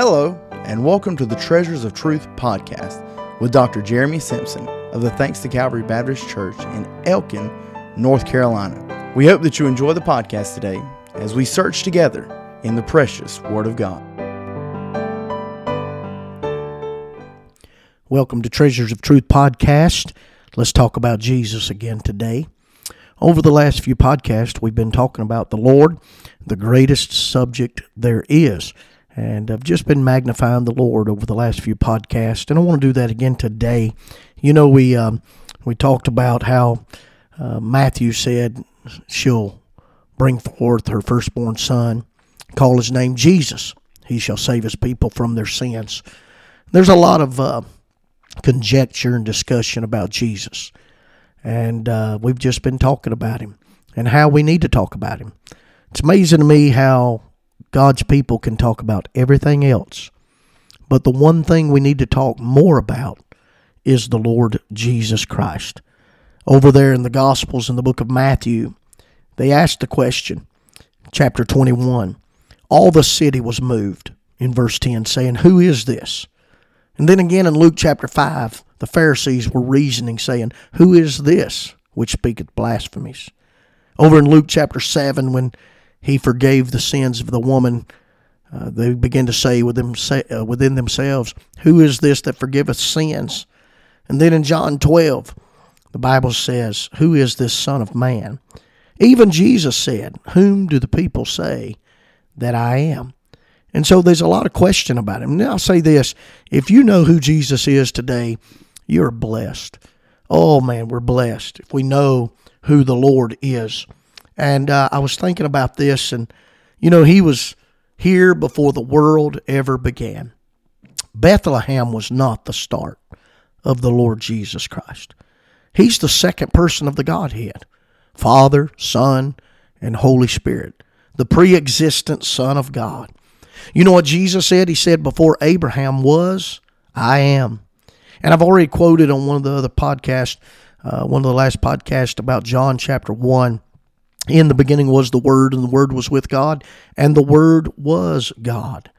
Hello, and welcome to the Treasures of Truth podcast with Dr. Jeremy Simpson of the Thanks to Calvary Baptist Church in Elkin, North Carolina. We hope that you enjoy the podcast today as we search together in the precious Word of God. Welcome to Treasures of Truth podcast. Let's talk about Jesus again today. Over the last few podcasts, we've been talking about the Lord, the greatest subject there is. And I've just been magnifying the Lord over the last few podcasts, and I want to do that again today. You know, we um, we talked about how uh, Matthew said she'll bring forth her firstborn son, call his name Jesus. He shall save his people from their sins. There's a lot of uh, conjecture and discussion about Jesus, and uh, we've just been talking about him and how we need to talk about him. It's amazing to me how God's people can talk about everything else, but the one thing we need to talk more about is the Lord Jesus Christ. Over there in the Gospels in the book of Matthew, they asked the question, chapter 21. All the city was moved, in verse 10, saying, Who is this? And then again in Luke chapter 5, the Pharisees were reasoning, saying, Who is this which speaketh blasphemies? Over in Luke chapter 7, when he forgave the sins of the woman, uh, they began to say within, uh, within themselves, Who is this that forgiveth sins? And then in John 12, the Bible says, Who is this Son of Man? Even Jesus said, Whom do the people say that I am? And so there's a lot of question about him. Now I'll say this if you know who Jesus is today, you're blessed. Oh man, we're blessed if we know who the Lord is. And uh, I was thinking about this, and you know, he was here before the world ever began. Bethlehem was not the start of the Lord Jesus Christ. He's the second person of the Godhead Father, Son, and Holy Spirit, the pre existent Son of God. You know what Jesus said? He said, Before Abraham was, I am. And I've already quoted on one of the other podcasts, uh, one of the last podcasts about John chapter 1 in the beginning was the Word, and the Word was with God, and the Word was God.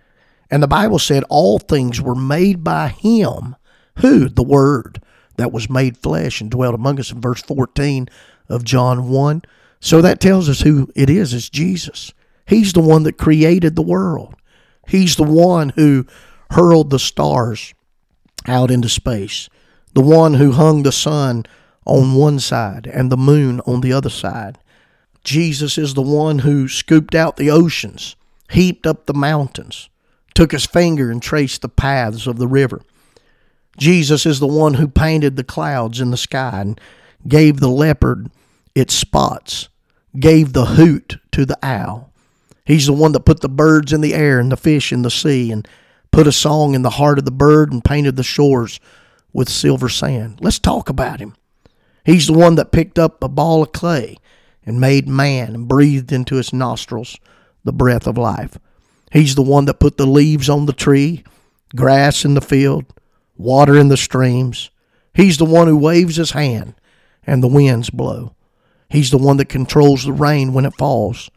And the Bible said all things were made by Him. Who? The Word that was made flesh and dwelt among us in verse 14 of John 1. So that tells us who it is. It's Jesus. He's the one that created the world. He's the one who hurled the stars out into space, the one who hung the sun on one side and the moon on the other side. Jesus is the one who scooped out the oceans, heaped up the mountains, took his finger and traced the paths of the river. Jesus is the one who painted the clouds in the sky and gave the leopard its spots, gave the hoot to the owl. He's the one that put the birds in the air and the fish in the sea and put a song in the heart of the bird and painted the shores with silver sand. Let's talk about him. He's the one that picked up a ball of clay and made man and breathed into his nostrils the breath of life. He's the one that put the leaves on the tree, grass in the field, water in the streams. He's the one who waves his hand and the winds blow. He's the one that controls the rain when it falls.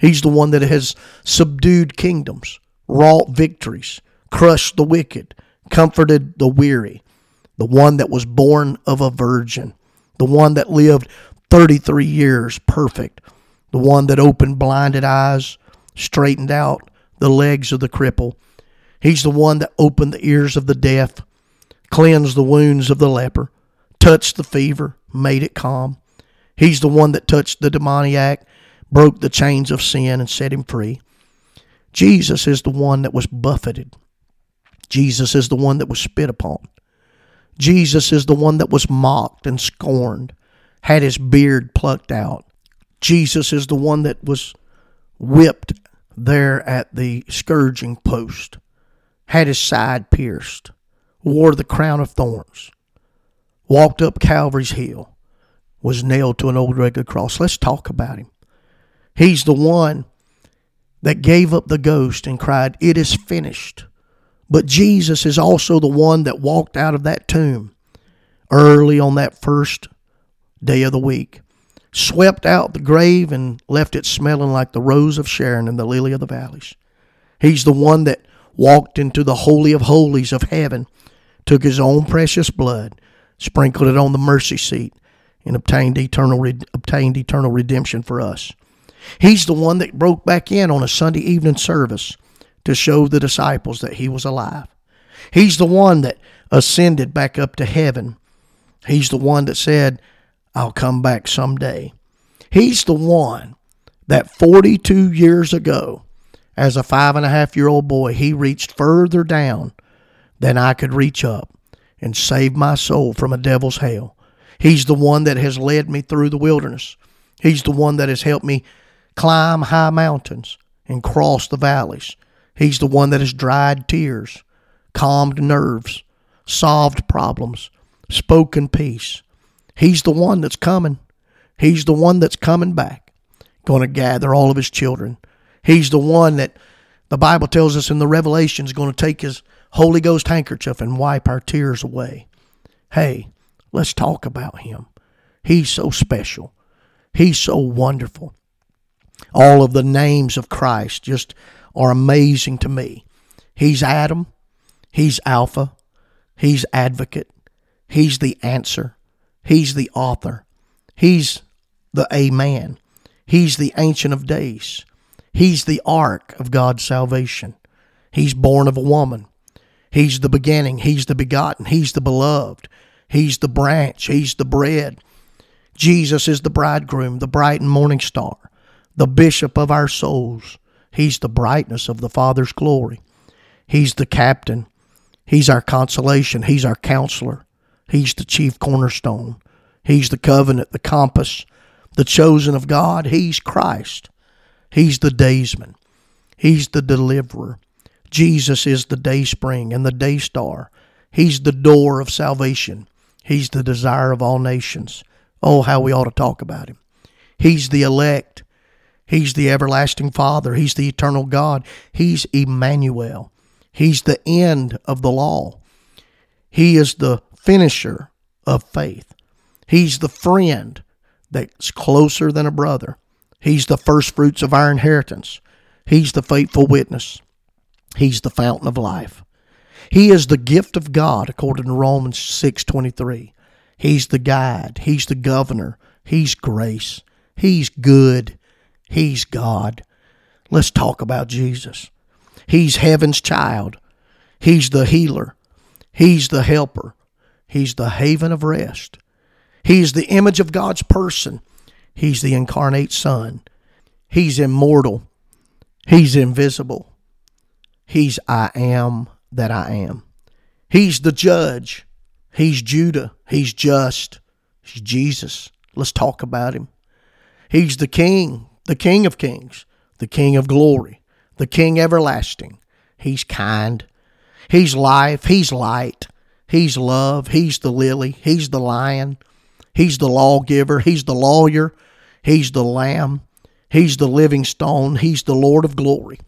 He's the one that has subdued kingdoms, wrought victories, crushed the wicked, comforted the weary, the one that was born of a virgin, the one that lived 33 years perfect, the one that opened blinded eyes, straightened out the legs of the cripple. He's the one that opened the ears of the deaf, cleansed the wounds of the leper, touched the fever, made it calm. He's the one that touched the demoniac, broke the chains of sin, and set him free. Jesus is the one that was buffeted. Jesus is the one that was spit upon. Jesus is the one that was mocked and scorned had his beard plucked out. Jesus is the one that was whipped there at the scourging post, had his side pierced, wore the crown of thorns, walked up Calvary's hill, was nailed to an old rugged cross. Let's talk about him. He's the one that gave up the ghost and cried, It is finished. But Jesus is also the one that walked out of that tomb early on that first day of the week, swept out the grave and left it smelling like the rose of Sharon and the lily of the valleys. He's the one that walked into the Holy of Holies of heaven, took his own precious blood, sprinkled it on the mercy seat, and obtained eternal, obtained eternal redemption for us. He's the one that broke back in on a Sunday evening service to show the disciples that he was alive. He's the one that ascended back up to heaven. He's the one that said, I'll come back someday. He's the one that 42 years ago, as a five and a half year old boy, he reached further down than I could reach up and saved my soul from a devil's hell. He's the one that has led me through the wilderness. He's the one that has helped me climb high mountains and cross the valleys. He's the one that has dried tears, calmed nerves, solved problems, spoken peace. He's the one that's coming. He's the one that's coming back, going to gather all of his children. He's the one that the Bible tells us in the Revelation is going to take his Holy Ghost handkerchief and wipe our tears away. Hey, let's talk about him. He's so special. He's so wonderful. All of the names of Christ just are amazing to me. He's Adam. He's Alpha. He's Advocate. He's the answer. He's the author. He's the Amen. He's the Ancient of Days. He's the ark of God's salvation. He's born of a woman. He's the beginning. He's the begotten. He's the beloved. He's the branch. He's the bread. Jesus is the bridegroom, the bright and morning star, the bishop of our souls. He's the brightness of the Father's glory. He's the captain. He's our consolation. He's our counselor. He's the chief cornerstone. He's the covenant, the compass, the chosen of God. He's Christ. He's the daysman. He's the deliverer. Jesus is the day spring and the day star. He's the door of salvation. He's the desire of all nations. Oh, how we ought to talk about him. He's the elect. He's the everlasting Father. He's the eternal God. He's Emmanuel. He's the end of the law. He is the finisher of faith. He's the friend that's closer than a brother. He's the first fruits of our inheritance. He's the faithful witness. He's the fountain of life. He is the gift of God according to Romans 6:23. He's the guide, he's the governor, he's grace. He's good. He's God. Let's talk about Jesus. He's heaven's child. He's the healer. He's the helper. He's the haven of rest. He's the image of God's person. He's the incarnate Son. He's immortal. He's invisible. He's I am that I am. He's the judge. He's Judah. He's just. He's Jesus. Let's talk about him. He's the king, the king of kings, the king of glory, the king everlasting. He's kind. He's life. He's light. He's love. He's the lily. He's the lion. He's the lawgiver. He's the lawyer. He's the lamb. He's the living stone. He's the Lord of glory.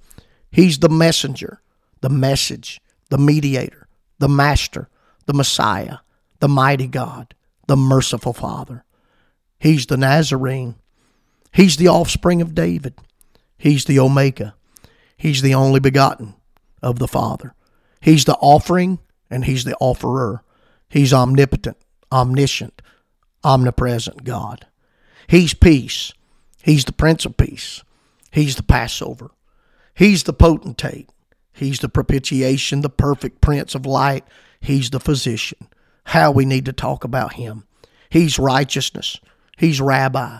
He's the messenger, the message, the mediator, the master, the Messiah, the mighty God, the merciful Father. He's the Nazarene. He's the offspring of David. He's the Omega. He's the only begotten of the Father. He's the offering and He's the offerer. He's omnipotent, omniscient, omnipresent God. He's peace. He's the Prince of Peace. He's the Passover. He's the potentate. He's the propitiation, the perfect Prince of Light. He's the physician. How we need to talk about him. He's righteousness. He's rabbi.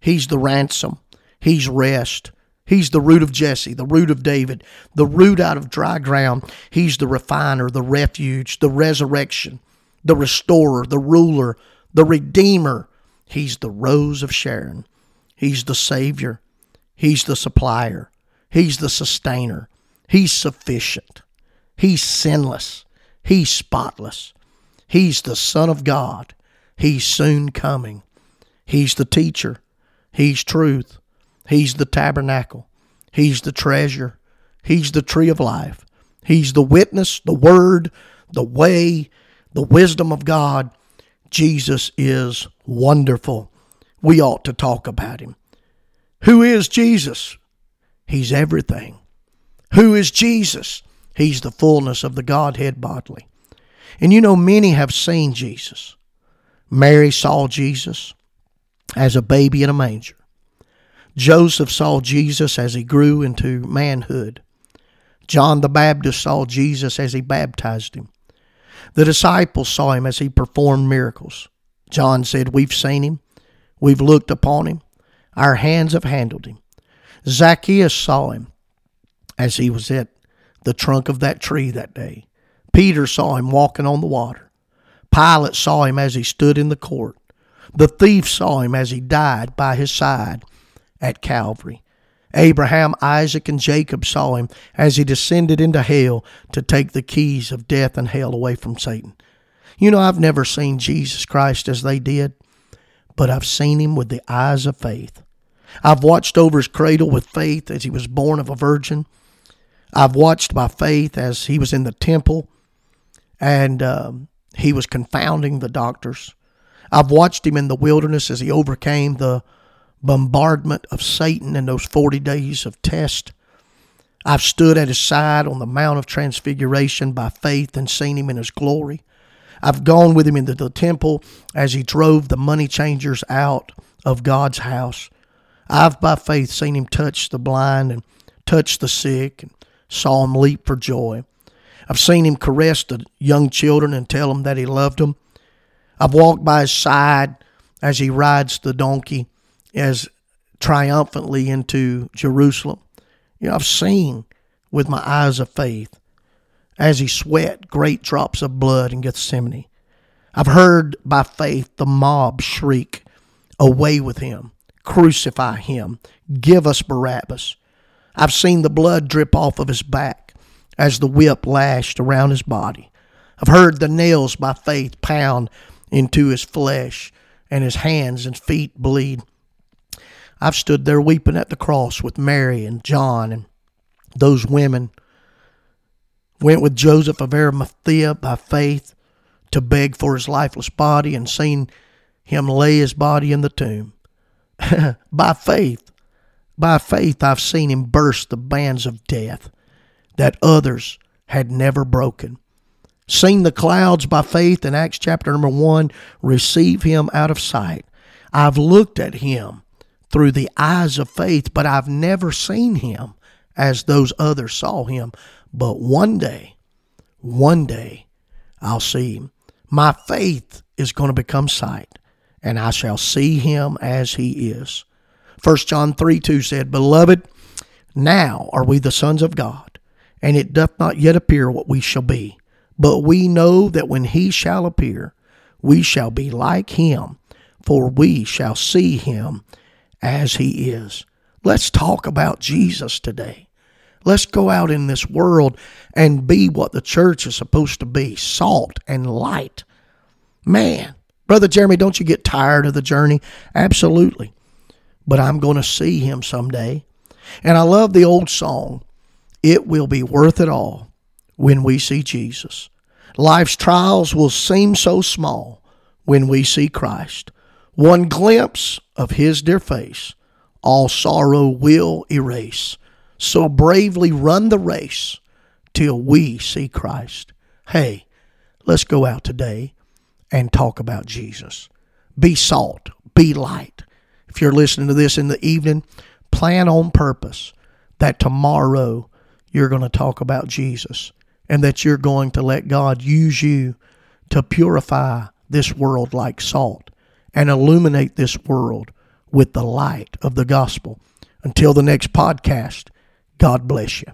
He's the ransom. He's rest. He's the root of Jesse, the root of David, the root out of dry ground. He's the refiner, the refuge, the resurrection, the restorer, the ruler, the redeemer. He's the rose of Sharon. He's the Savior. He's the supplier. He's the sustainer. He's sufficient. He's sinless. He's spotless. He's the Son of God. He's soon coming. He's the teacher. He's truth. He's the tabernacle. He's the treasure. He's the tree of life. He's the witness, the word, the way, the wisdom of God. Jesus is wonderful. We ought to talk about him. Who is Jesus? He's everything. Who is Jesus? He's the fullness of the Godhead bodily. And you know, many have seen Jesus. Mary saw Jesus as a baby in a manger. Joseph saw Jesus as he grew into manhood. John the Baptist saw Jesus as he baptized him. The disciples saw him as he performed miracles. John said, We've seen him, we've looked upon him, our hands have handled him. Zacchaeus saw him as he was at the trunk of that tree that day. Peter saw him walking on the water. Pilate saw him as he stood in the court. The thief saw him as he died by his side at Calvary. Abraham, Isaac, and Jacob saw him as he descended into hell to take the keys of death and hell away from Satan. You know, I've never seen Jesus Christ as they did, but I've seen him with the eyes of faith. I've watched over his cradle with faith as he was born of a virgin. I've watched by faith as he was in the temple and um, he was confounding the doctors. I've watched him in the wilderness as he overcame the bombardment of Satan in those 40 days of test. I've stood at his side on the Mount of Transfiguration by faith and seen him in his glory. I've gone with him into the temple as he drove the money changers out of God's house. I've by faith seen him touch the blind and touch the sick and saw him leap for joy. I've seen him caress the young children and tell them that he loved them. I've walked by his side as he rides the donkey as triumphantly into Jerusalem. You know, I've seen with my eyes of faith as he sweat great drops of blood in Gethsemane. I've heard by faith the mob shriek, Away with him, crucify him, give us Barabbas. I've seen the blood drip off of his back as the whip lashed around his body. I've heard the nails by faith pound into his flesh and his hands and feet bleed. I've stood there weeping at the cross with Mary and John and those women. Went with Joseph of Arimathea by faith to beg for his lifeless body and seen him lay his body in the tomb. by faith, by faith, I've seen him burst the bands of death that others had never broken. Seen the clouds by faith in Acts chapter number one receive him out of sight. I've looked at him through the eyes of faith, but I've never seen him as those others saw him. But one day, one day, I'll see him. My faith is going to become sight, and I shall see him as he is. 1 John 3 2 said, Beloved, now are we the sons of God, and it doth not yet appear what we shall be. But we know that when he shall appear, we shall be like him, for we shall see him as He is. Let's talk about Jesus today. Let's go out in this world and be what the church is supposed to be salt and light. Man, Brother Jeremy, don't you get tired of the journey? Absolutely. But I'm going to see him someday. And I love the old song, It Will Be Worth It All when we see Jesus. Life's trials will seem so small when we see Christ. One glimpse of his dear face, all sorrow will erase. So bravely run the race till we see Christ. Hey, let's go out today and talk about Jesus. Be salt, be light. If you're listening to this in the evening, plan on purpose that tomorrow you're going to talk about Jesus and that you're going to let God use you to purify this world like salt and illuminate this world with the light of the gospel. Until the next podcast, God bless you.